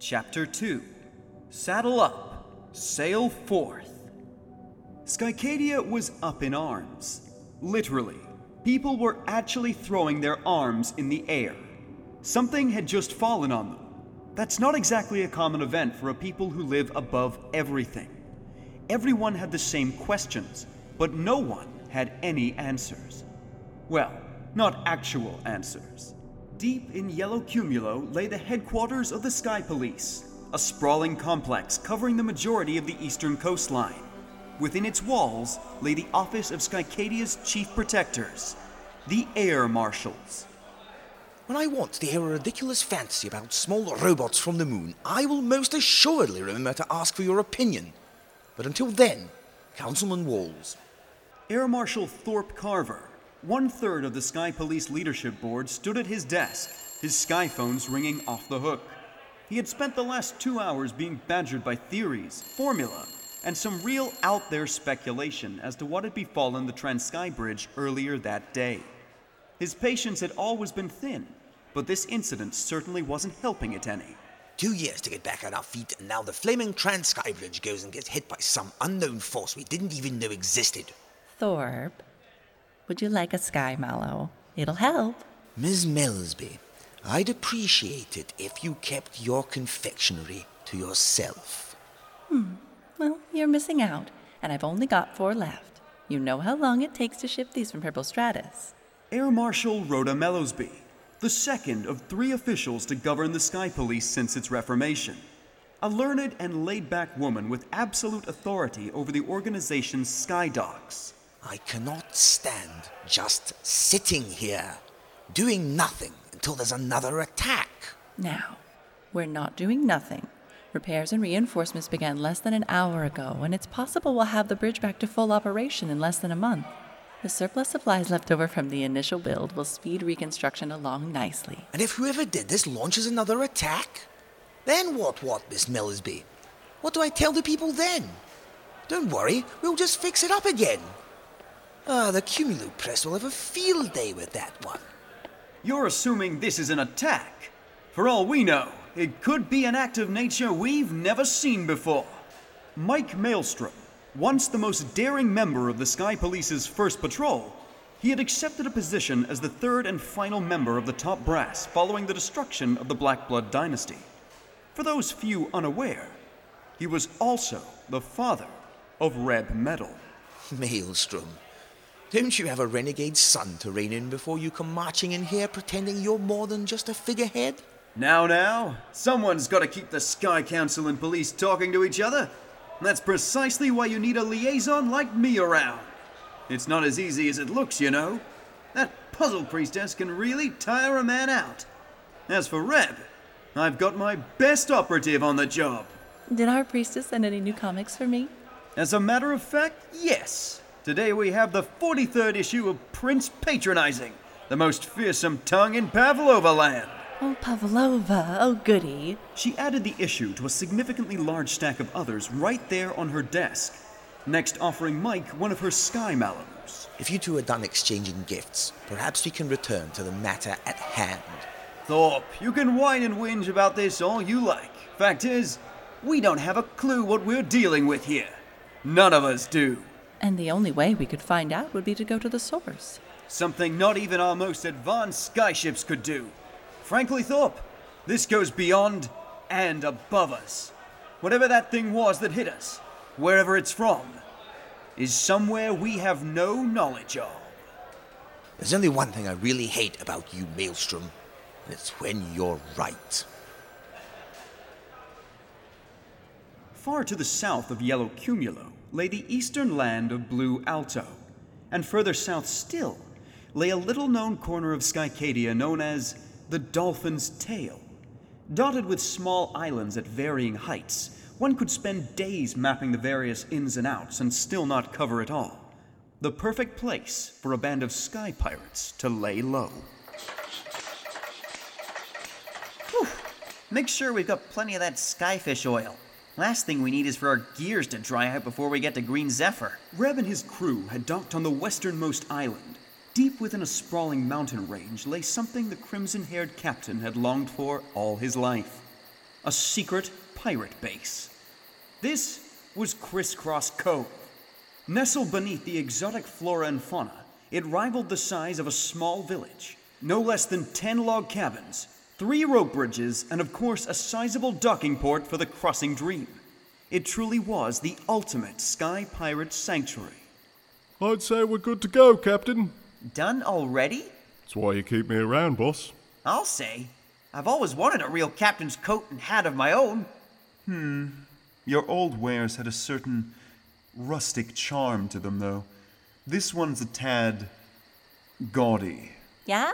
Chapter 2 Saddle Up, Sail Forth. Skycadia was up in arms. Literally, people were actually throwing their arms in the air. Something had just fallen on them. That's not exactly a common event for a people who live above everything. Everyone had the same questions, but no one had any answers. Well, not actual answers. Deep in Yellow Cumulo lay the headquarters of the Sky Police, a sprawling complex covering the majority of the eastern coastline. Within its walls lay the office of Skycadia's chief protectors, the Air Marshals. When I want to hear a ridiculous fantasy about small robots from the moon, I will most assuredly remember to ask for your opinion. But until then, Councilman Walls. Air Marshal Thorpe Carver, one third of the Sky Police Leadership Board, stood at his desk, his sky phones ringing off the hook. He had spent the last two hours being badgered by theories, formula, and some real out there speculation as to what had befallen the Transky Bridge earlier that day. His patience had always been thin, but this incident certainly wasn't helping it any. Two years to get back on our feet, and now the flaming Transky Bridge goes and gets hit by some unknown force we didn't even know existed. Thorpe, would you like a sky mallow? It'll help. Miss Mellowsby, I'd appreciate it if you kept your confectionery to yourself. Hmm. Well, you're missing out, and I've only got four left. You know how long it takes to ship these from Purple Stratus. Air Marshal Rhoda Mellowsby, the second of three officials to govern the Sky Police since its reformation. A learned and laid back woman with absolute authority over the organization's Sky Dogs. I cannot stand just sitting here, doing nothing until there's another attack. Now, we're not doing nothing. Repairs and reinforcements began less than an hour ago, and it's possible we'll have the bridge back to full operation in less than a month. The surplus supplies left over from the initial build will speed reconstruction along nicely. And if whoever did this launches another attack? Then what, what, Miss Mellowsby? What do I tell the people then? Don't worry, we'll just fix it up again. Ah, the Cumulo Press will have a field day with that one. You're assuming this is an attack. For all we know, it could be an act of nature we've never seen before. Mike Maelstrom, once the most daring member of the Sky Police's first patrol, he had accepted a position as the third and final member of the top brass following the destruction of the Black Blood dynasty. For those few unaware, he was also the father of Reb Metal. Maelstrom, don't you have a renegade son to rein in before you come marching in here pretending you're more than just a figurehead? Now, now, someone's got to keep the Sky Council and police talking to each other. That's precisely why you need a liaison like me around. It's not as easy as it looks, you know. That puzzle priestess can really tire a man out. As for Reb, I've got my best operative on the job. Did our priestess send any new comics for me? As a matter of fact, yes. Today we have the 43rd issue of Prince Patronizing, the most fearsome tongue in Pavlova land. Oh, Pavlova, oh goody. She added the issue to a significantly large stack of others right there on her desk, next offering Mike one of her sky mallows. If you two are done exchanging gifts, perhaps we can return to the matter at hand. Thorpe, you can whine and whinge about this all you like. Fact is, we don't have a clue what we're dealing with here. None of us do. And the only way we could find out would be to go to the source. Something not even our most advanced skyships could do. Frankly, Thorpe, this goes beyond and above us. Whatever that thing was that hit us, wherever it's from, is somewhere we have no knowledge of. There's only one thing I really hate about you, Maelstrom, and it's when you're right. Far to the south of Yellow Cumulo lay the eastern land of Blue Alto, and further south still lay a little known corner of Skycadia known as the Dolphin's Tail. Dotted with small islands at varying heights, one could spend days mapping the various ins and outs and still not cover it all. The perfect place for a band of sky pirates to lay low. Make sure we've got plenty of that skyfish oil. Last thing we need is for our gears to dry out before we get to Green Zephyr. Reb and his crew had docked on the westernmost island. Deep within a sprawling mountain range lay something the crimson haired captain had longed for all his life a secret pirate base. This was Crisscross Cove. Nestled beneath the exotic flora and fauna, it rivaled the size of a small village. No less than 10 log cabins, three rope bridges, and of course a sizable docking port for the crossing dream. It truly was the ultimate sky pirate sanctuary. I'd say we're good to go, Captain. Done already? That's why you keep me around, boss. I'll say. I've always wanted a real captain's coat and hat of my own. Hmm. Your old wares had a certain rustic charm to them, though. This one's a tad gaudy. Yeah?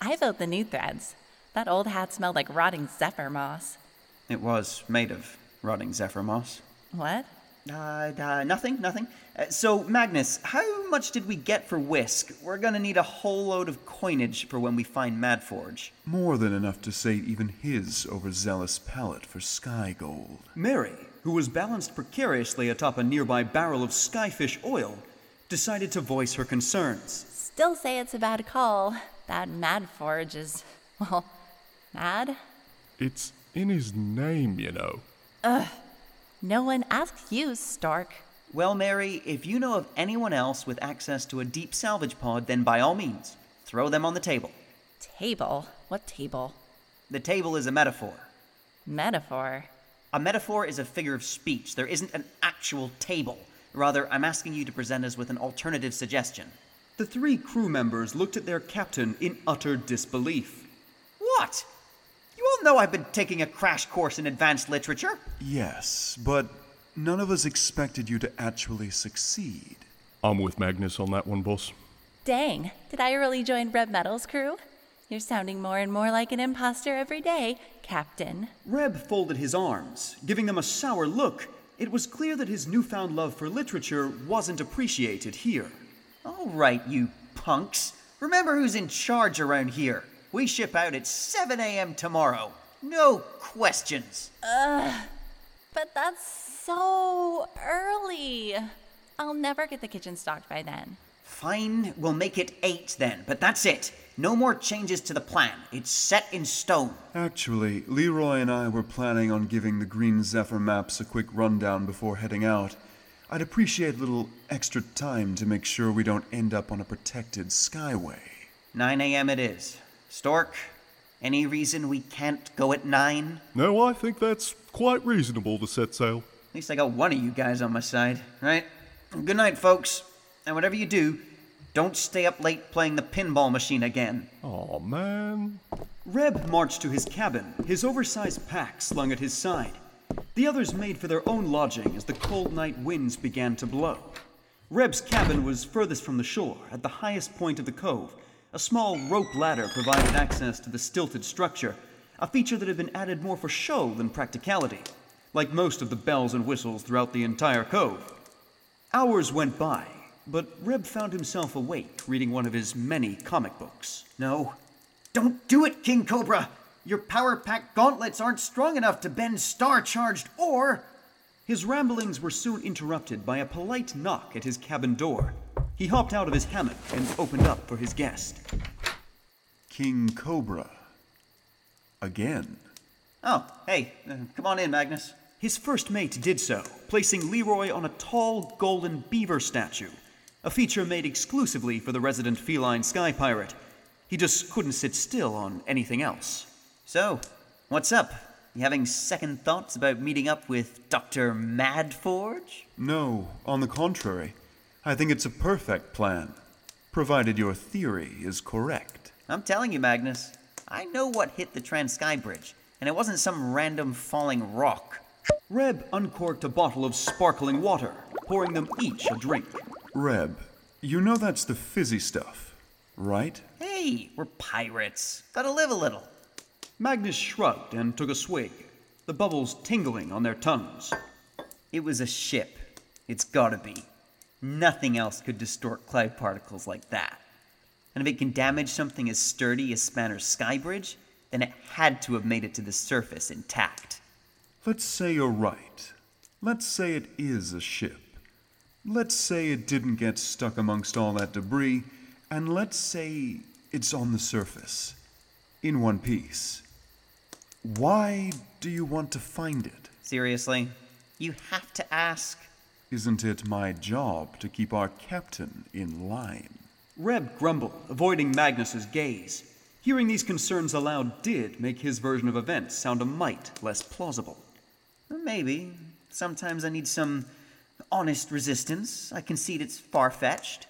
I vote the new threads. That old hat smelled like rotting zephyr moss. It was made of rotting zephyr moss. What? Uh, uh nothing, nothing. Uh, so, Magnus, how much did we get for Whisk? We're gonna need a whole load of coinage for when we find Madforge. More than enough to sate even his overzealous palate for sky gold. Mary, who was balanced precariously atop a nearby barrel of skyfish oil, decided to voice her concerns. Still say it's a bad call. That Madforge is, well, mad? It's in his name, you know. Ugh. No one asks you, Stark. Well, Mary, if you know of anyone else with access to a deep salvage pod, then by all means, throw them on the table. Table? What table? The table is a metaphor. Metaphor. A metaphor is a figure of speech. There isn't an actual table. Rather, I'm asking you to present us with an alternative suggestion. The three crew members looked at their captain in utter disbelief. What? You all know I've been taking a crash course in advanced literature. Yes, but none of us expected you to actually succeed. I'm with Magnus on that one, boss. Dang, did I really join Reb Metal's crew? You're sounding more and more like an imposter every day, Captain. Reb folded his arms, giving them a sour look. It was clear that his newfound love for literature wasn't appreciated here. All right, you punks. Remember who's in charge around here. We ship out at 7 a.m. tomorrow. No questions. Ugh. But that's so early. I'll never get the kitchen stocked by then. Fine, we'll make it 8 then, but that's it. No more changes to the plan. It's set in stone. Actually, Leroy and I were planning on giving the Green Zephyr maps a quick rundown before heading out. I'd appreciate a little extra time to make sure we don't end up on a protected skyway. 9 a.m. it is. Stork, any reason we can't go at 9? No, I think that's quite reasonable to set sail. At least I got one of you guys on my side, right? Good night, folks. And whatever you do, don't stay up late playing the pinball machine again. Aw, man. Reb marched to his cabin, his oversized pack slung at his side. The others made for their own lodging as the cold night winds began to blow. Reb's cabin was furthest from the shore, at the highest point of the cove. A small rope ladder provided access to the stilted structure, a feature that had been added more for show than practicality, like most of the bells and whistles throughout the entire cove. Hours went by, but Reb found himself awake reading one of his many comic books. No. Don't do it, King Cobra! Your power pack gauntlets aren't strong enough to bend star charged ore! His ramblings were soon interrupted by a polite knock at his cabin door. He hopped out of his hammock and opened up for his guest. King Cobra. Again. Oh, hey, uh, come on in, Magnus. His first mate did so, placing Leroy on a tall golden beaver statue, a feature made exclusively for the resident feline sky pirate. He just couldn't sit still on anything else. So, what's up? You having second thoughts about meeting up with Dr. Madforge? No, on the contrary. I think it's a perfect plan, provided your theory is correct. I'm telling you, Magnus, I know what hit the Trans Sky Bridge, and it wasn't some random falling rock. Reb uncorked a bottle of sparkling water, pouring them each a drink. Reb, you know that's the fizzy stuff, right? Hey, we're pirates. Gotta live a little. Magnus shrugged and took a swig, the bubbles tingling on their tongues. It was a ship. It's gotta be. Nothing else could distort cloud particles like that. And if it can damage something as sturdy as Spanner's Skybridge, then it had to have made it to the surface intact. Let's say you're right. Let's say it is a ship. Let's say it didn't get stuck amongst all that debris, and let's say it's on the surface. In one piece. Why do you want to find it? Seriously? You have to ask? Isn't it my job to keep our captain in line? Reb grumbled, avoiding Magnus's gaze. Hearing these concerns aloud did make his version of events sound a mite less plausible. Maybe. Sometimes I need some honest resistance. I concede it's far fetched.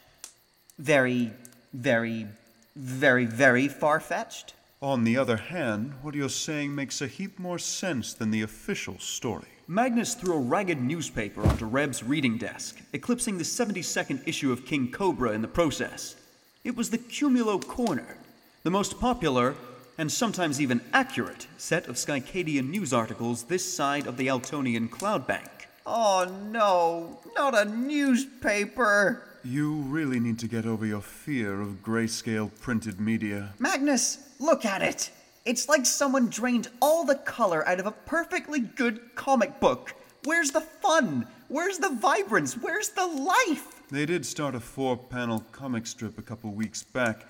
Very, very, very, very far fetched. On the other hand, what you're saying makes a heap more sense than the official story. Magnus threw a ragged newspaper onto Reb's reading desk, eclipsing the 72nd issue of King Cobra in the process. It was the Cumulo Corner, the most popular and sometimes even accurate set of Skycadian news articles this side of the Altonian cloud bank. Oh no, not a newspaper! You really need to get over your fear of grayscale printed media. Magnus, look at it! It's like someone drained all the color out of a perfectly good comic book. Where's the fun? Where's the vibrance? Where's the life? They did start a four panel comic strip a couple weeks back.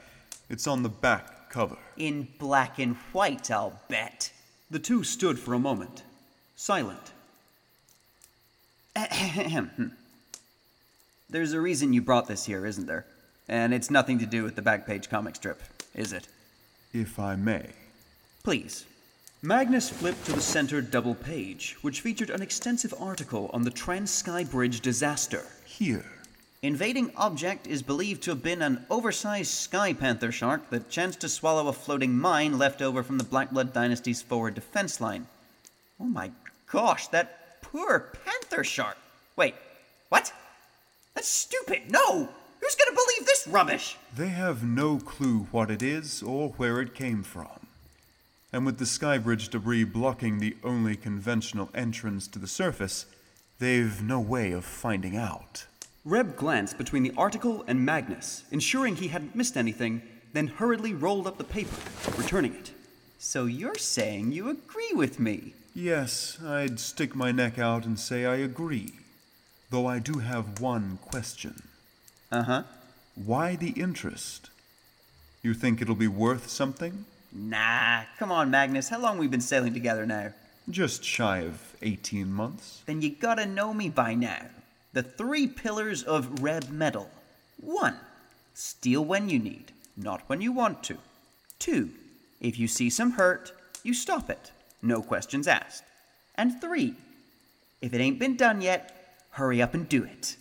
It's on the back cover. In black and white, I'll bet. The two stood for a moment, silent. There's a reason you brought this here, isn't there? And it's nothing to do with the back page comic strip, is it? If I may. Please. Magnus flipped to the center double page, which featured an extensive article on the Trans Sky Bridge disaster. Here. Invading object is believed to have been an oversized sky panther shark that chanced to swallow a floating mine left over from the Black Blood dynasty's forward defense line. Oh my gosh, that poor panther shark. Wait, what? That's stupid. No! Who's gonna believe this rubbish? They have no clue what it is or where it came from. And with the skybridge debris blocking the only conventional entrance to the surface, they've no way of finding out. Reb glanced between the article and Magnus, ensuring he hadn't missed anything, then hurriedly rolled up the paper, returning it. So you're saying you agree with me? Yes, I'd stick my neck out and say I agree. Though I do have one question. Uh huh. Why the interest? You think it'll be worth something? Nah, come on, Magnus. How long we been sailing together now? Just shy of 18 months. Then you gotta know me by now. The three pillars of Reb Metal. One, steal when you need, not when you want to. Two, if you see some hurt, you stop it, no questions asked. And three, if it ain't been done yet, hurry up and do it.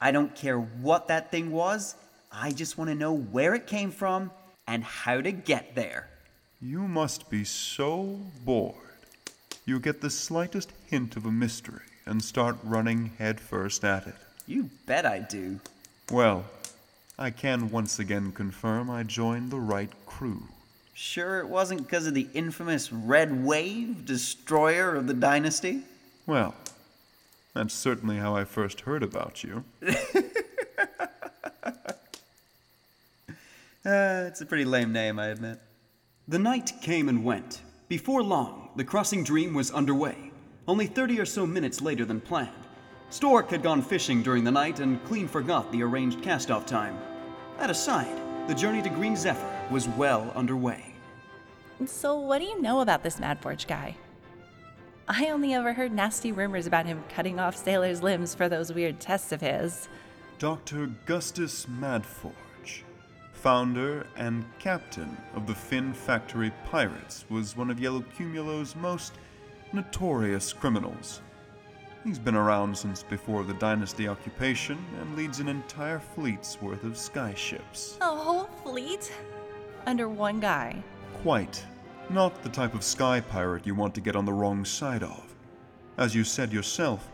I don't care what that thing was, I just want to know where it came from and how to get there. You must be so bored. You get the slightest hint of a mystery and start running headfirst at it. You bet I do. Well, I can once again confirm I joined the right crew. Sure it wasn't because of the infamous Red Wave, destroyer of the dynasty? Well, that's certainly how I first heard about you. Uh, it's a pretty lame name, I admit. The night came and went. Before long, the crossing dream was underway, only 30 or so minutes later than planned. Stork had gone fishing during the night and clean forgot the arranged cast off time. That aside, the journey to Green Zephyr was well underway. So, what do you know about this Madforge guy? I only ever heard nasty rumors about him cutting off sailors' limbs for those weird tests of his. Dr. Gustus Madforge, founder and captain of the Finn Factory Pirates, was one of Yellow Cumulo's most notorious criminals. He's been around since before the Dynasty occupation and leads an entire fleet's worth of skyships. A whole fleet? Under one guy. Quite. Not the type of sky pirate you want to get on the wrong side of. As you said yourself,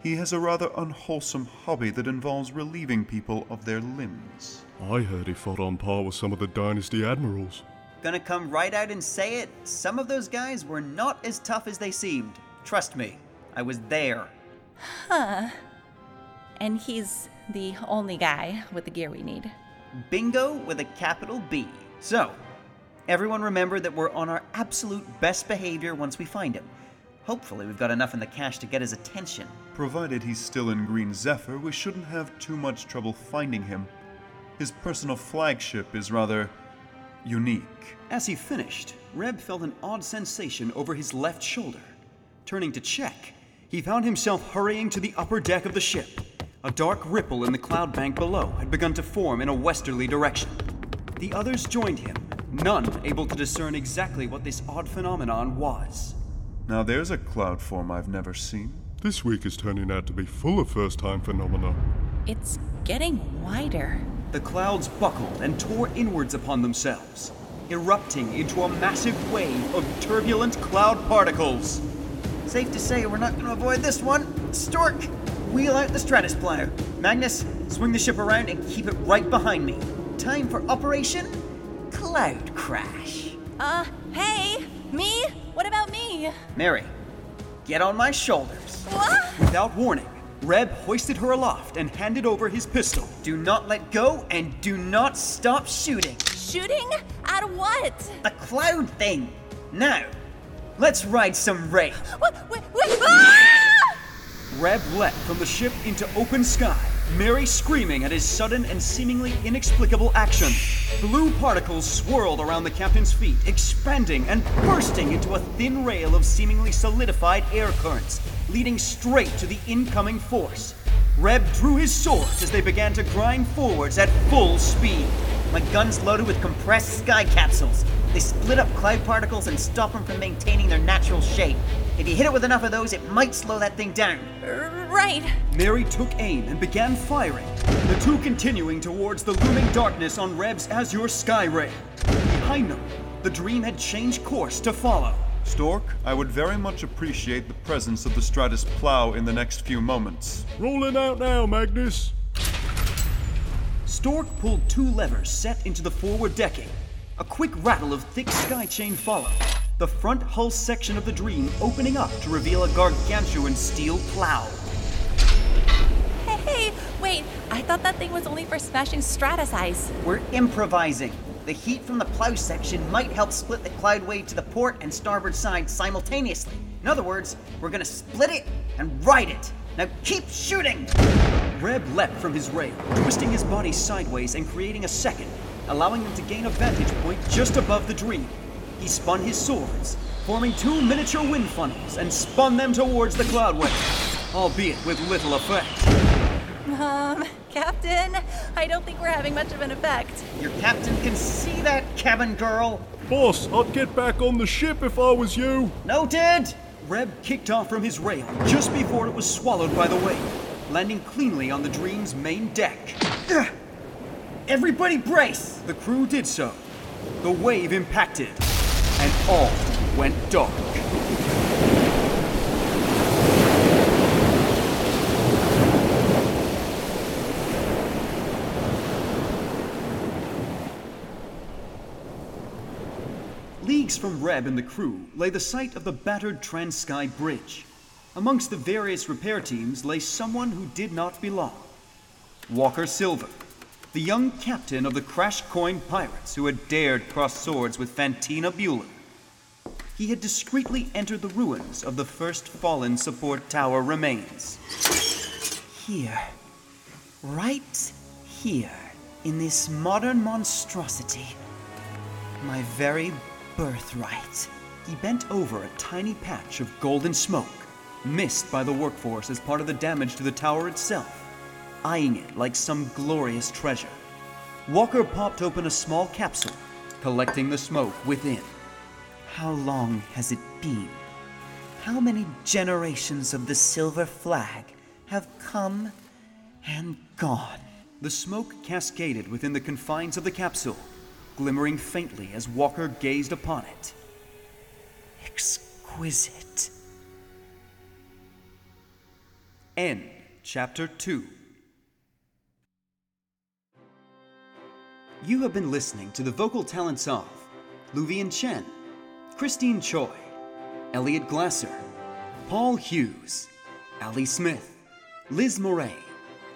he has a rather unwholesome hobby that involves relieving people of their limbs. I heard he fought on par with some of the Dynasty admirals. Gonna come right out and say it. Some of those guys were not as tough as they seemed. Trust me, I was there. Huh. And he's the only guy with the gear we need. Bingo with a capital B. So, everyone remember that we're on our absolute best behavior once we find him. Hopefully, we've got enough in the cache to get his attention. Provided he's still in Green Zephyr, we shouldn't have too much trouble finding him. His personal flagship is rather unique. As he finished, Reb felt an odd sensation over his left shoulder. Turning to check, he found himself hurrying to the upper deck of the ship. A dark ripple in the cloud bank below had begun to form in a westerly direction. The others joined him, none able to discern exactly what this odd phenomenon was. Now there's a cloud form I've never seen. This week is turning out to be full of first time phenomena. It's getting wider. The clouds buckled and tore inwards upon themselves, erupting into a massive wave of turbulent cloud particles. Safe to say we're not going to avoid this one. Stork, wheel out the Stratus Plow. Magnus, swing the ship around and keep it right behind me. Time for Operation Cloud Crash. Uh, hey, me? What about me? Mary, get on my shoulders. What? Without warning, Reb hoisted her aloft and handed over his pistol. Do not let go and do not stop shooting. Shooting? At what? The cloud thing. Now, let's ride some rain. What? Wait, wait. Ah! Reb leapt from the ship into open sky, Mary screaming at his sudden and seemingly inexplicable action. Blue particles swirled around the captain's feet, expanding and bursting into a thin rail of seemingly solidified air currents, leading straight to the incoming force. Reb drew his sword as they began to grind forwards at full speed. My gun's loaded with compressed sky capsules. They split up cloud particles and stop them from maintaining their natural shape. If you hit it with enough of those, it might slow that thing down. Uh, right. Mary took aim and began firing, the two continuing towards the looming darkness on Reb's azure sky ray. Behind them, the dream had changed course to follow. Stork, I would very much appreciate the presence of the Stratus Plow in the next few moments. Rolling out now, Magnus. Stork pulled two levers set into the forward decking. A quick rattle of thick sky chain followed, the front hull section of the Dream opening up to reveal a gargantuan steel plow. Hey, hey! wait. I thought that thing was only for smashing stratus ice. We're improvising. The heat from the plow section might help split the cloud wave to the port and starboard side simultaneously. In other words, we're gonna split it and ride it. Now keep shooting! Reb leapt from his rail, twisting his body sideways and creating a second, allowing him to gain a vantage point just above the Dream. He spun his swords, forming two miniature wind funnels, and spun them towards the cloud wave, albeit with little effect. Um, Captain, I don't think we're having much of an effect. Your captain can see that, cabin girl. Boss, I'd get back on the ship if I was you. Noted! Reb kicked off from his rail just before it was swallowed by the wave, landing cleanly on the Dream's main deck. Everybody brace! The crew did so. The wave impacted, and all went dark. Leagues from Reb and the crew lay the site of the battered Transky Bridge. Amongst the various repair teams lay someone who did not belong Walker Silver, the young captain of the Crash Coin Pirates who had dared cross swords with Fantina Bueller. He had discreetly entered the ruins of the first fallen support tower remains. Here. Right here. In this modern monstrosity. My very birthright. He bent over a tiny patch of golden smoke, missed by the workforce as part of the damage to the tower itself, eyeing it like some glorious treasure. Walker popped open a small capsule, collecting the smoke within. How long has it been? How many generations of the silver flag have come and gone? The smoke cascaded within the confines of the capsule, glimmering faintly as Walker gazed upon it. Exquisite. End Chapter 2 You have been listening to the vocal talents of Luvian Chen, Christine Choi, Elliot Glasser, Paul Hughes, Ali Smith, Liz Moray,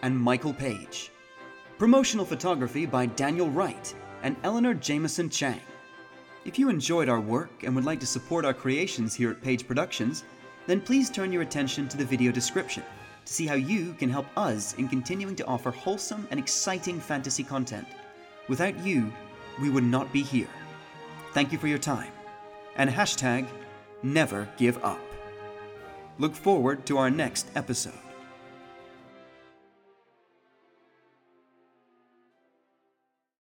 and Michael Page. Promotional photography by Daniel Wright and Eleanor Jameson Chang. If you enjoyed our work and would like to support our creations here at Page Productions, then please turn your attention to the video description to see how you can help us in continuing to offer wholesome and exciting fantasy content. Without you, we would not be here. Thank you for your time. And hashtag never give up. Look forward to our next episode.